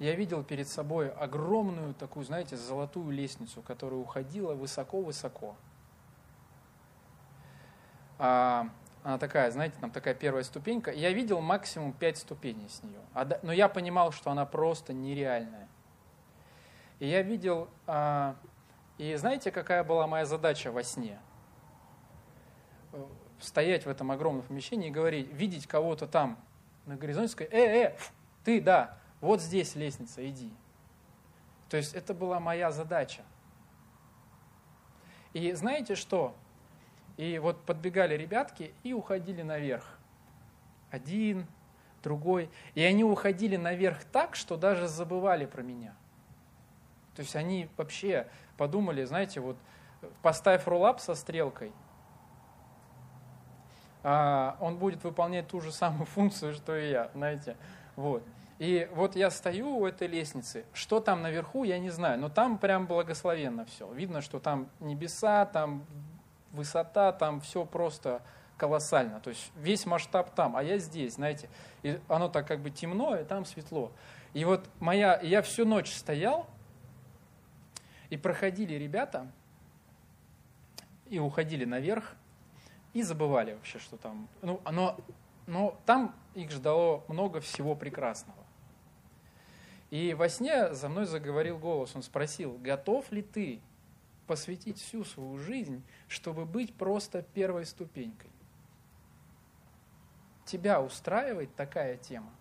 я видел перед собой огромную такую, знаете, золотую лестницу, которая уходила высоко-высоко. А, она такая, знаете, там такая первая ступенька. Я видел максимум пять ступеней с нее. Но я понимал, что она просто нереальная. И я видел... А, и знаете, какая была моя задача во сне? Стоять в этом огромном помещении и говорить, видеть кого-то там на горизонте, сказать, э, э, ты, да, вот здесь лестница, иди. То есть это была моя задача. И знаете что? И вот подбегали ребятки и уходили наверх. Один, другой. И они уходили наверх так, что даже забывали про меня. То есть они вообще подумали, знаете, вот поставь роллап со стрелкой, а он будет выполнять ту же самую функцию, что и я, знаете. Вот. И вот я стою у этой лестницы, что там наверху, я не знаю, но там прям благословенно все. Видно, что там небеса, там высота, там все просто колоссально. То есть весь масштаб там, а я здесь, знаете. И оно так как бы темно, и там светло. И вот моя, я всю ночь стоял, и проходили ребята, и уходили наверх, и забывали вообще, что там. Ну, но но там их ждало много всего прекрасного. И во сне за мной заговорил голос, он спросил, готов ли ты посвятить всю свою жизнь, чтобы быть просто первой ступенькой? Тебя устраивает такая тема?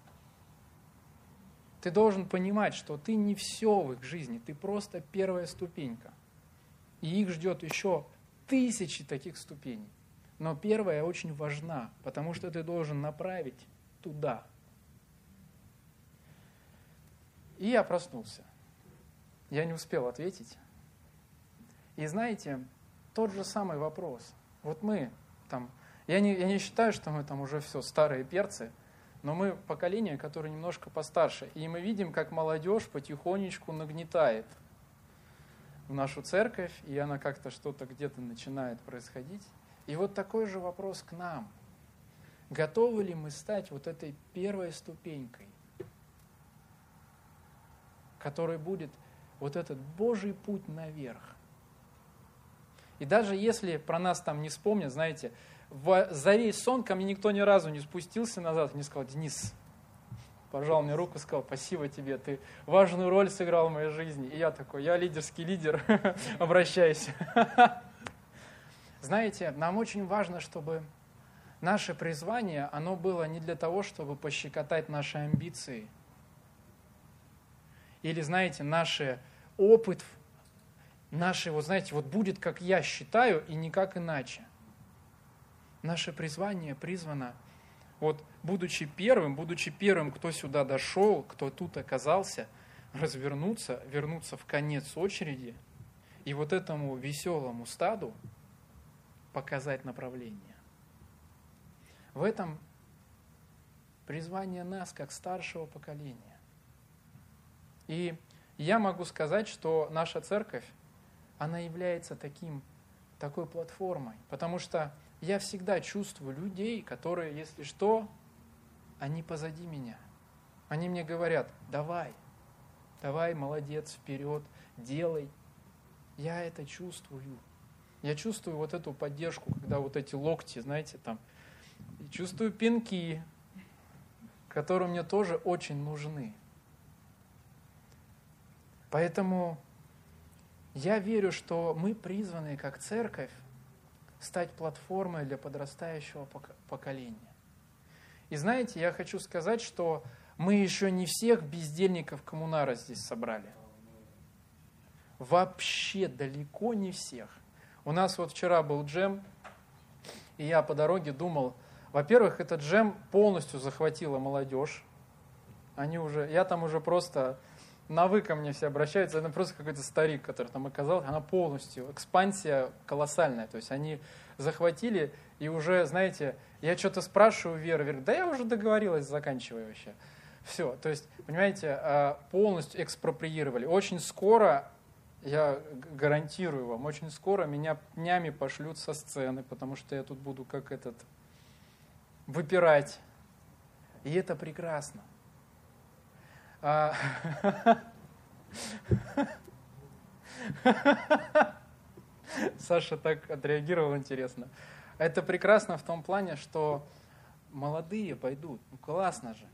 Ты должен понимать, что ты не все в их жизни, ты просто первая ступенька. И их ждет еще тысячи таких ступеней. Но первая очень важна, потому что ты должен направить туда. И я проснулся. Я не успел ответить. И знаете, тот же самый вопрос. Вот мы там, я не, я не считаю, что мы там уже все старые перцы, но мы поколение, которое немножко постарше. И мы видим, как молодежь потихонечку нагнетает в нашу церковь, и она как-то что-то где-то начинает происходить. И вот такой же вопрос к нам. Готовы ли мы стать вот этой первой ступенькой, которой будет вот этот Божий путь наверх? И даже если про нас там не вспомнят, знаете, за весь сон ко мне никто ни разу не спустился назад и не сказал, Денис, пожал мне руку, сказал, спасибо тебе, ты важную роль сыграл в моей жизни. И я такой, я лидерский лидер, обращайся. Знаете, нам очень важно, чтобы наше призвание, оно было не для того, чтобы пощекотать наши амбиции. Или, знаете, наш опыт, наши, вот знаете, вот будет, как я считаю, и никак иначе. Наше призвание призвано, вот будучи первым, будучи первым, кто сюда дошел, кто тут оказался, развернуться, вернуться в конец очереди и вот этому веселому стаду показать направление. В этом призвание нас, как старшего поколения. И я могу сказать, что наша церковь, она является таким, такой платформой, потому что я всегда чувствую людей, которые, если что, они позади меня. Они мне говорят, давай, давай, молодец, вперед, делай. Я это чувствую. Я чувствую вот эту поддержку, когда вот эти локти, знаете, там, и чувствую пинки, которые мне тоже очень нужны. Поэтому я верю, что мы призваны как церковь стать платформой для подрастающего поколения. И знаете, я хочу сказать, что мы еще не всех бездельников коммунара здесь собрали. Вообще далеко не всех. У нас вот вчера был джем, и я по дороге думал, во-первых, этот джем полностью захватила молодежь. Они уже, я там уже просто на вы ко мне все обращаются, это просто какой-то старик, который там оказался, она полностью, экспансия колоссальная, то есть они захватили, и уже, знаете, я что-то спрашиваю Веру, Вера, да я уже договорилась, заканчивай вообще. Все, то есть, понимаете, а, полностью экспроприировали. Очень скоро, я гарантирую вам, очень скоро меня днями пошлют со сцены, потому что я тут буду как этот, выпирать. И это прекрасно. А, Саша так отреагировал интересно. Это прекрасно в том плане, что молодые пойдут. Ну классно же.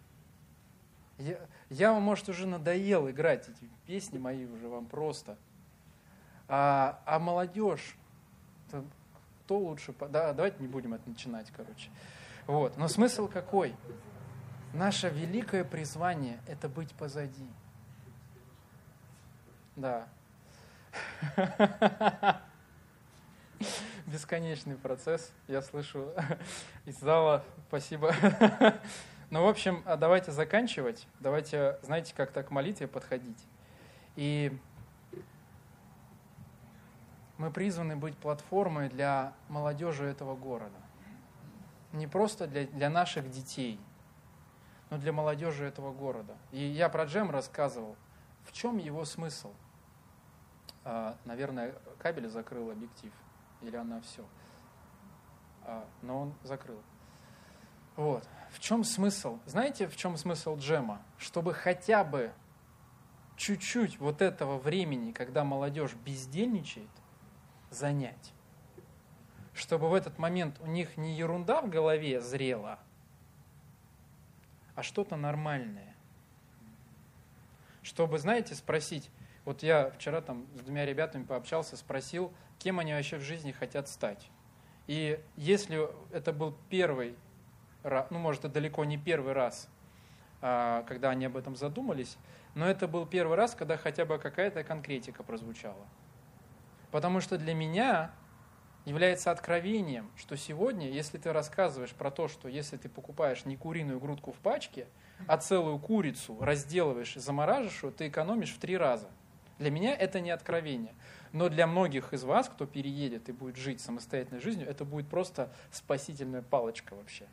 Я, я вам, может, уже надоел играть эти песни мои уже вам просто. А, а молодежь, кто лучше... Да, давайте не будем это начинать, короче. Вот. Но смысл какой? Наше великое призвание – это быть позади. Да. Бесконечный процесс, я слышу из зала. Спасибо. Ну, в общем, а давайте заканчивать. Давайте, знаете, как-то к молитве подходить. И мы призваны быть платформой для молодежи этого города. Не просто для, для наших детей, но для молодежи этого города. И я про джем рассказывал. В чем его смысл? А, наверное, кабель закрыл объектив, или она все. А, но он закрыл. Вот. В чем смысл? Знаете, в чем смысл джема? Чтобы хотя бы чуть-чуть вот этого времени, когда молодежь бездельничает, занять. Чтобы в этот момент у них не ерунда в голове зрела, а что-то нормальное. Чтобы, знаете, спросить, вот я вчера там с двумя ребятами пообщался, спросил, кем они вообще в жизни хотят стать. И если это был первый раз, ну, может, это далеко не первый раз, а, когда они об этом задумались, но это был первый раз, когда хотя бы какая-то конкретика прозвучала. Потому что для меня является откровением, что сегодня, если ты рассказываешь про то, что если ты покупаешь не куриную грудку в пачке, а целую курицу разделываешь и замораживаешь ее, ты экономишь в три раза. Для меня это не откровение. Но для многих из вас, кто переедет и будет жить самостоятельной жизнью, это будет просто спасительная палочка вообще.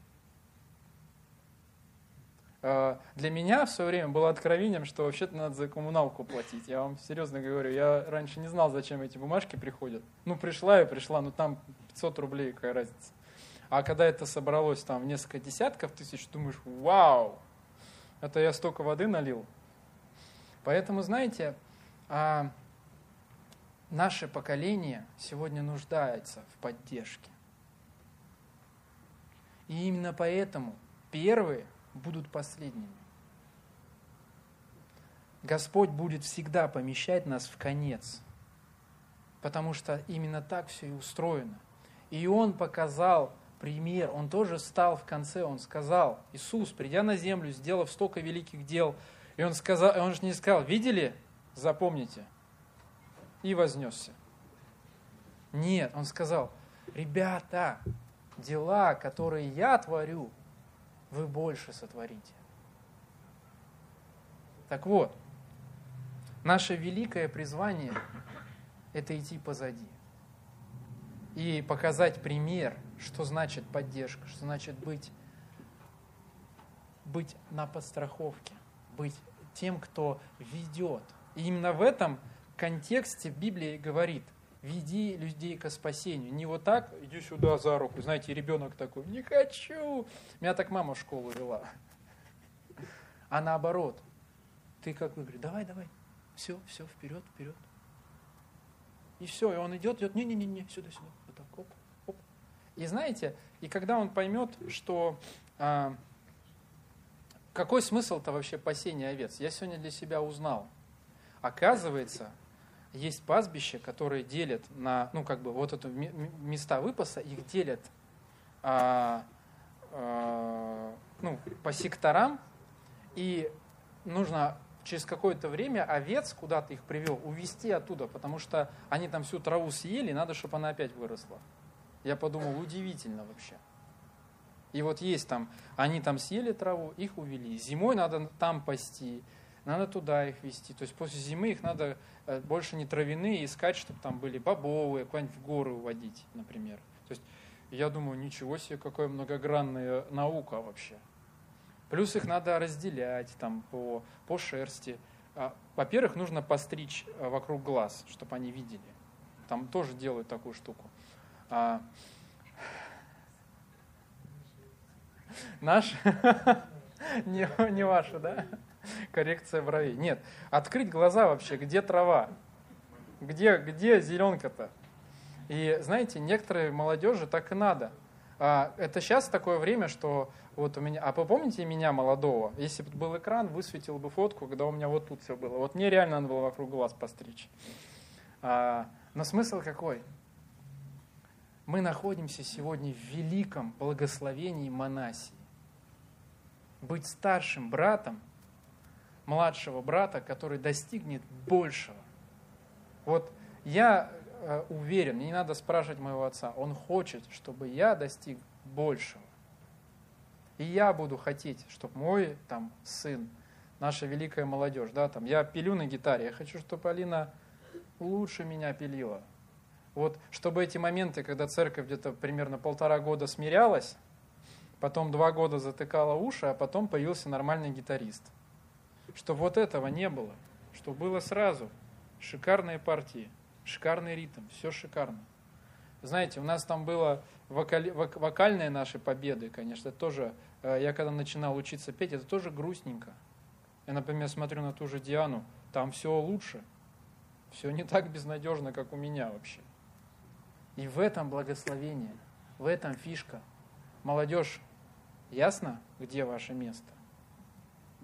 Э, для меня в свое время было откровением, что вообще-то надо за коммуналку платить. Я вам серьезно говорю, я раньше не знал, зачем эти бумажки приходят. Ну, пришла и пришла, ну там 500 рублей, какая разница. А когда это собралось там в несколько десятков тысяч, думаешь, вау, это я столько воды налил. Поэтому, знаете, а, наше поколение сегодня нуждается в поддержке. И именно поэтому первые будут последними. Господь будет всегда помещать нас в конец, потому что именно так все и устроено. И Он показал пример, Он тоже стал в конце, Он сказал, Иисус, придя на землю, сделав столько великих дел, и Он, сказал, он же не сказал, видели, запомните, и вознесся. Нет, Он сказал, ребята, дела, которые я творю, вы больше сотворите. Так вот, наше великое призвание – это идти позади. И показать пример, что значит поддержка, что значит быть, быть на подстраховке, быть тем, кто ведет. И именно в этом контексте Библия говорит – веди людей к спасению. Не вот так, иди сюда за руку. Знаете, ребенок такой, не хочу. Меня так мама в школу вела. А наоборот, ты как бы говоришь, давай, давай, все, все, вперед, вперед. И все, и он идет, идет, не-не-не, сюда, сюда, вот так, оп, оп. И знаете, и когда он поймет, что а, какой смысл-то вообще пасения овец, я сегодня для себя узнал. Оказывается, есть пастбища, которые делят на, ну, как бы, вот это места выпаса, их делят а, а, ну, по секторам, и нужно через какое-то время овец, куда ты их привел, увести оттуда, потому что они там всю траву съели, надо, чтобы она опять выросла. Я подумал, удивительно вообще. И вот есть там, они там съели траву, их увели. Зимой надо там пасти, надо туда их вести. То есть после зимы их надо э, больше не травяные искать, чтобы там были бобовые, куда-нибудь в горы уводить, например. То есть я думаю, ничего себе, какая многогранная наука вообще. Плюс их надо разделять там по, по шерсти. А, во-первых, нужно постричь э, вокруг глаз, чтобы они видели. Там тоже делают такую штуку. А... Наш? не, не ваша, да? Коррекция бровей. Нет, открыть глаза вообще, где трава? Где, где зеленка-то? И знаете, некоторые молодежи так и надо. А, это сейчас такое время, что вот у меня... А вы помните меня молодого? Если бы был экран, высветил бы фотку, когда у меня вот тут все было. Вот мне реально надо было вокруг глаз постричь. А, но смысл какой? Мы находимся сегодня в великом благословении Манасии. Быть старшим братом – младшего брата, который достигнет большего. Вот я э, уверен, не надо спрашивать моего отца, он хочет, чтобы я достиг большего. И я буду хотеть, чтобы мой там, сын, наша великая молодежь, да, там, я пилю на гитаре, я хочу, чтобы Алина лучше меня пилила. Вот, чтобы эти моменты, когда церковь где-то примерно полтора года смирялась, потом два года затыкала уши, а потом появился нормальный гитарист – что вот этого не было, что было сразу. Шикарные партии, шикарный ритм, все шикарно. Знаете, у нас там было вокали, вок, вокальные наши победы, конечно, это тоже, э, я когда начинал учиться петь, это тоже грустненько. Я, например, смотрю на ту же Диану, там все лучше, все не так безнадежно, как у меня вообще. И в этом благословение, в этом фишка. Молодежь, ясно, где ваше место?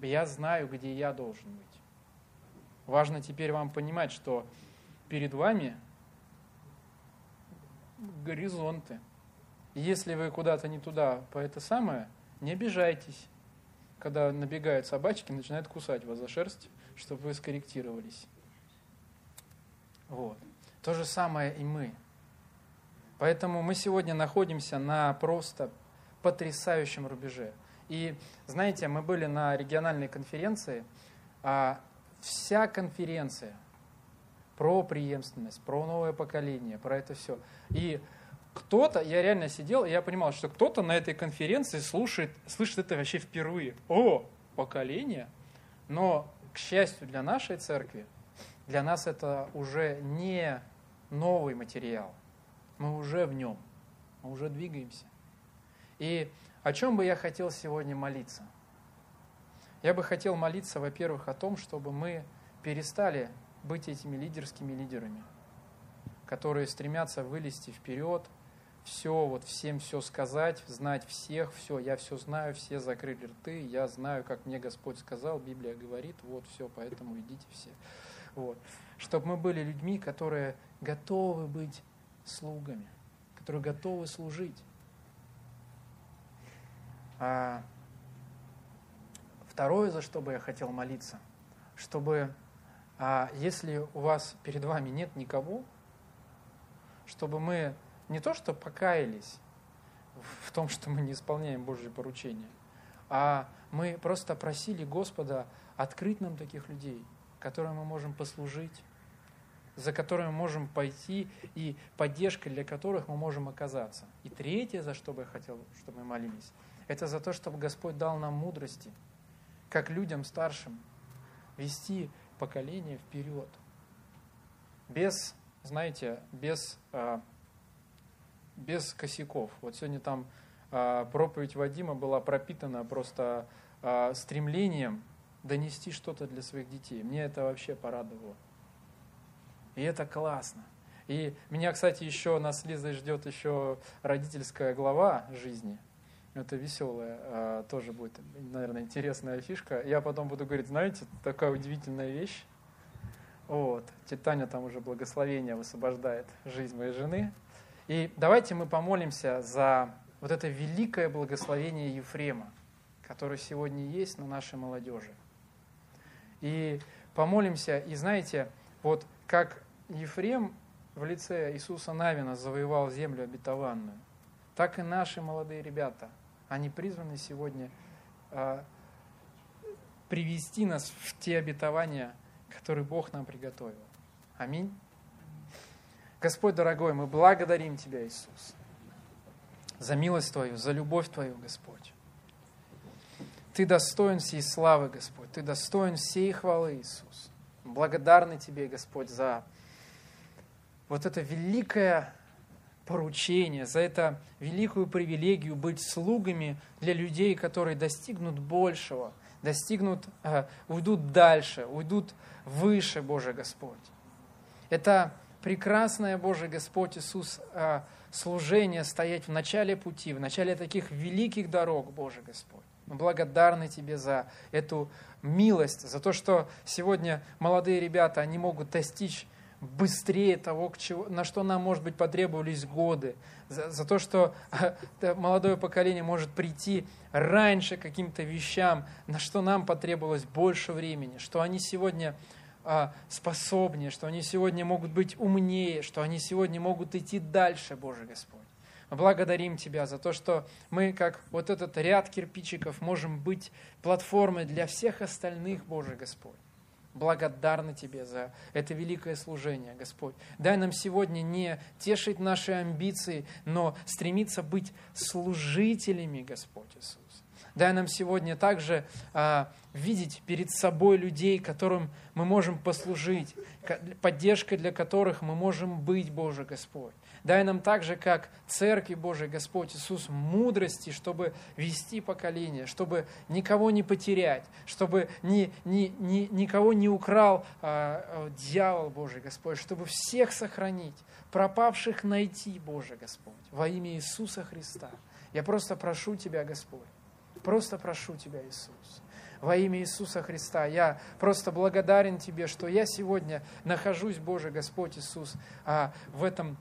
Я знаю, где я должен быть. Важно теперь вам понимать, что перед вами горизонты. Если вы куда-то не туда по это самое, не обижайтесь, когда набегают собачки, начинают кусать вас за шерсть, чтобы вы скорректировались. Вот. То же самое и мы. Поэтому мы сегодня находимся на просто потрясающем рубеже. И знаете, мы были на региональной конференции, а вся конференция про преемственность, про новое поколение, про это все. И кто-то, я реально сидел, и я понимал, что кто-то на этой конференции слушает, слышит это вообще впервые. О, поколения, но, к счастью для нашей церкви, для нас это уже не новый материал. Мы уже в нем, мы уже двигаемся. И о чем бы я хотел сегодня молиться? Я бы хотел молиться, во-первых, о том, чтобы мы перестали быть этими лидерскими лидерами, которые стремятся вылезти вперед, все, вот всем все сказать, знать всех, все, я все знаю, все закрыли рты, я знаю, как мне Господь сказал, Библия говорит, вот все, поэтому идите все. Вот. Чтобы мы были людьми, которые готовы быть слугами, которые готовы служить. А второе, за что бы я хотел молиться, чтобы, а, если у вас перед вами нет никого, чтобы мы не то что покаялись в том, что мы не исполняем Божьи поручения, а мы просто просили Господа открыть нам таких людей, которым мы можем послужить, за которыми мы можем пойти и поддержкой для которых мы можем оказаться. И третье, за что бы я хотел, чтобы мы молились, это за то, чтобы Господь дал нам мудрости, как людям старшим, вести поколение вперед. Без, знаете, без а, без косяков. Вот сегодня там а, проповедь Вадима была пропитана просто а, стремлением донести что-то для своих детей. Мне это вообще порадовало. И это классно. И меня, кстати, еще нас с Лизой ждет еще родительская глава жизни. Это веселая а, тоже будет, наверное, интересная фишка. Я потом буду говорить, знаете, такая удивительная вещь. Вот. Титаня там уже благословение высвобождает жизнь моей жены. И давайте мы помолимся за вот это великое благословение Ефрема, которое сегодня есть на нашей молодежи. И помолимся, и знаете, вот как Ефрем в лице Иисуса Навина завоевал землю обетованную, так и наши молодые ребята, они призваны сегодня э, привести нас в те обетования, которые Бог нам приготовил. Аминь. Господь дорогой, мы благодарим Тебя, Иисус, за милость Твою, за любовь Твою, Господь. Ты достоин всей славы, Господь, Ты достоин всей хвалы, Иисус. Благодарны Тебе, Господь, за вот это великое поручение, за это великую привилегию быть слугами для людей, которые достигнут большего, достигнут, э, уйдут дальше, уйдут выше, Боже Господь. Это прекрасное, Боже Господь Иисус, а, служение стоять в начале пути, в начале таких великих дорог, Боже Господь. Мы благодарны Тебе за эту милость, за то, что сегодня молодые ребята, они могут достичь быстрее того, на что нам, может быть, потребовались годы, за, за то, что молодое поколение может прийти раньше к каким-то вещам, на что нам потребовалось больше времени, что они сегодня а, способнее, что они сегодня могут быть умнее, что они сегодня могут идти дальше, Боже Господь. Мы благодарим Тебя за то, что мы, как вот этот ряд кирпичиков, можем быть платформой для всех остальных, Боже Господь. Благодарны Тебе за это великое служение, Господь. Дай нам сегодня не тешить наши амбиции, но стремиться быть служителями, Господь Иисус. Дай нам сегодня также а, видеть перед собой людей, которым мы можем послужить, поддержкой для которых мы можем быть, Боже Господь. Дай нам также, как Церкви Божий Господь Иисус, мудрости, чтобы вести поколение, чтобы никого не потерять, чтобы ни, ни, ни, никого не украл а, а, дьявол Божий Господь, чтобы всех сохранить, пропавших найти, Боже Господь, во имя Иисуса Христа. Я просто прошу Тебя, Господь, Просто прошу Тебя, Иисус. Во имя Иисуса Христа я просто благодарен Тебе, что я сегодня нахожусь, Боже Господь Иисус, а в этом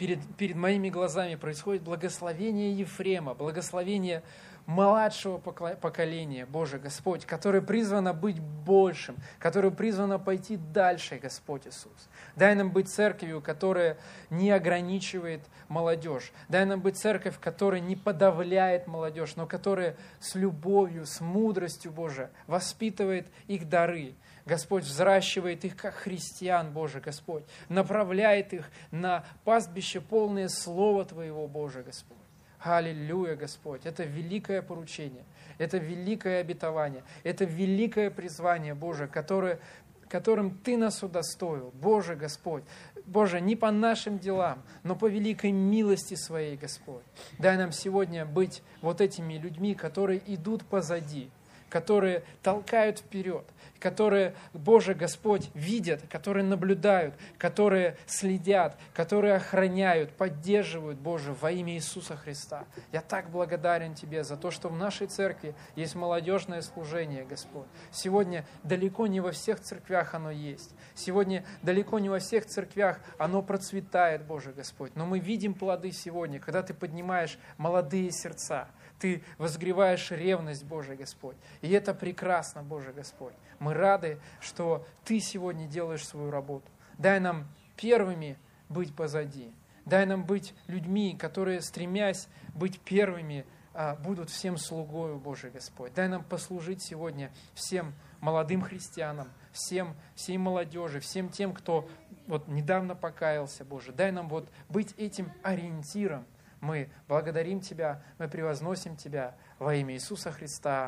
перед, перед моими глазами происходит благословение Ефрема, благословение младшего поколения, Боже Господь, которое призвано быть большим, которое призвано пойти дальше, Господь Иисус. Дай нам быть церковью, которая не ограничивает молодежь. Дай нам быть церковь, которая не подавляет молодежь, но которая с любовью, с мудростью, Боже, воспитывает их дары. Господь взращивает их как христиан, Боже Господь, направляет их на пастбище полное Слова Твоего, Боже Господь. Аллилуйя, Господь. Это великое поручение. Это великое обетование, это великое призвание, Боже, которое, которым Ты нас удостоил, Боже Господь. Боже, не по нашим делам, но по великой милости Своей, Господь. Дай нам сегодня быть вот этими людьми, которые идут позади, которые толкают вперед, которые, Боже Господь, видят, которые наблюдают, которые следят, которые охраняют, поддерживают, Боже, во имя Иисуса Христа. Я так благодарен Тебе за то, что в нашей церкви есть молодежное служение, Господь. Сегодня далеко не во всех церквях оно есть. Сегодня далеко не во всех церквях оно процветает, Боже Господь. Но мы видим плоды сегодня, когда Ты поднимаешь молодые сердца, Ты возгреваешь ревность, Боже Господь. И это прекрасно, Боже Господь. Мы рады, что Ты сегодня делаешь свою работу. Дай нам первыми быть позади. Дай нам быть людьми, которые, стремясь быть первыми, а, будут всем слугою, Боже Господь. Дай нам послужить сегодня всем молодым христианам, всем, всей молодежи, всем тем, кто вот недавно покаялся, Боже. Дай нам вот быть этим ориентиром. Мы благодарим Тебя, мы превозносим Тебя во имя Иисуса Христа.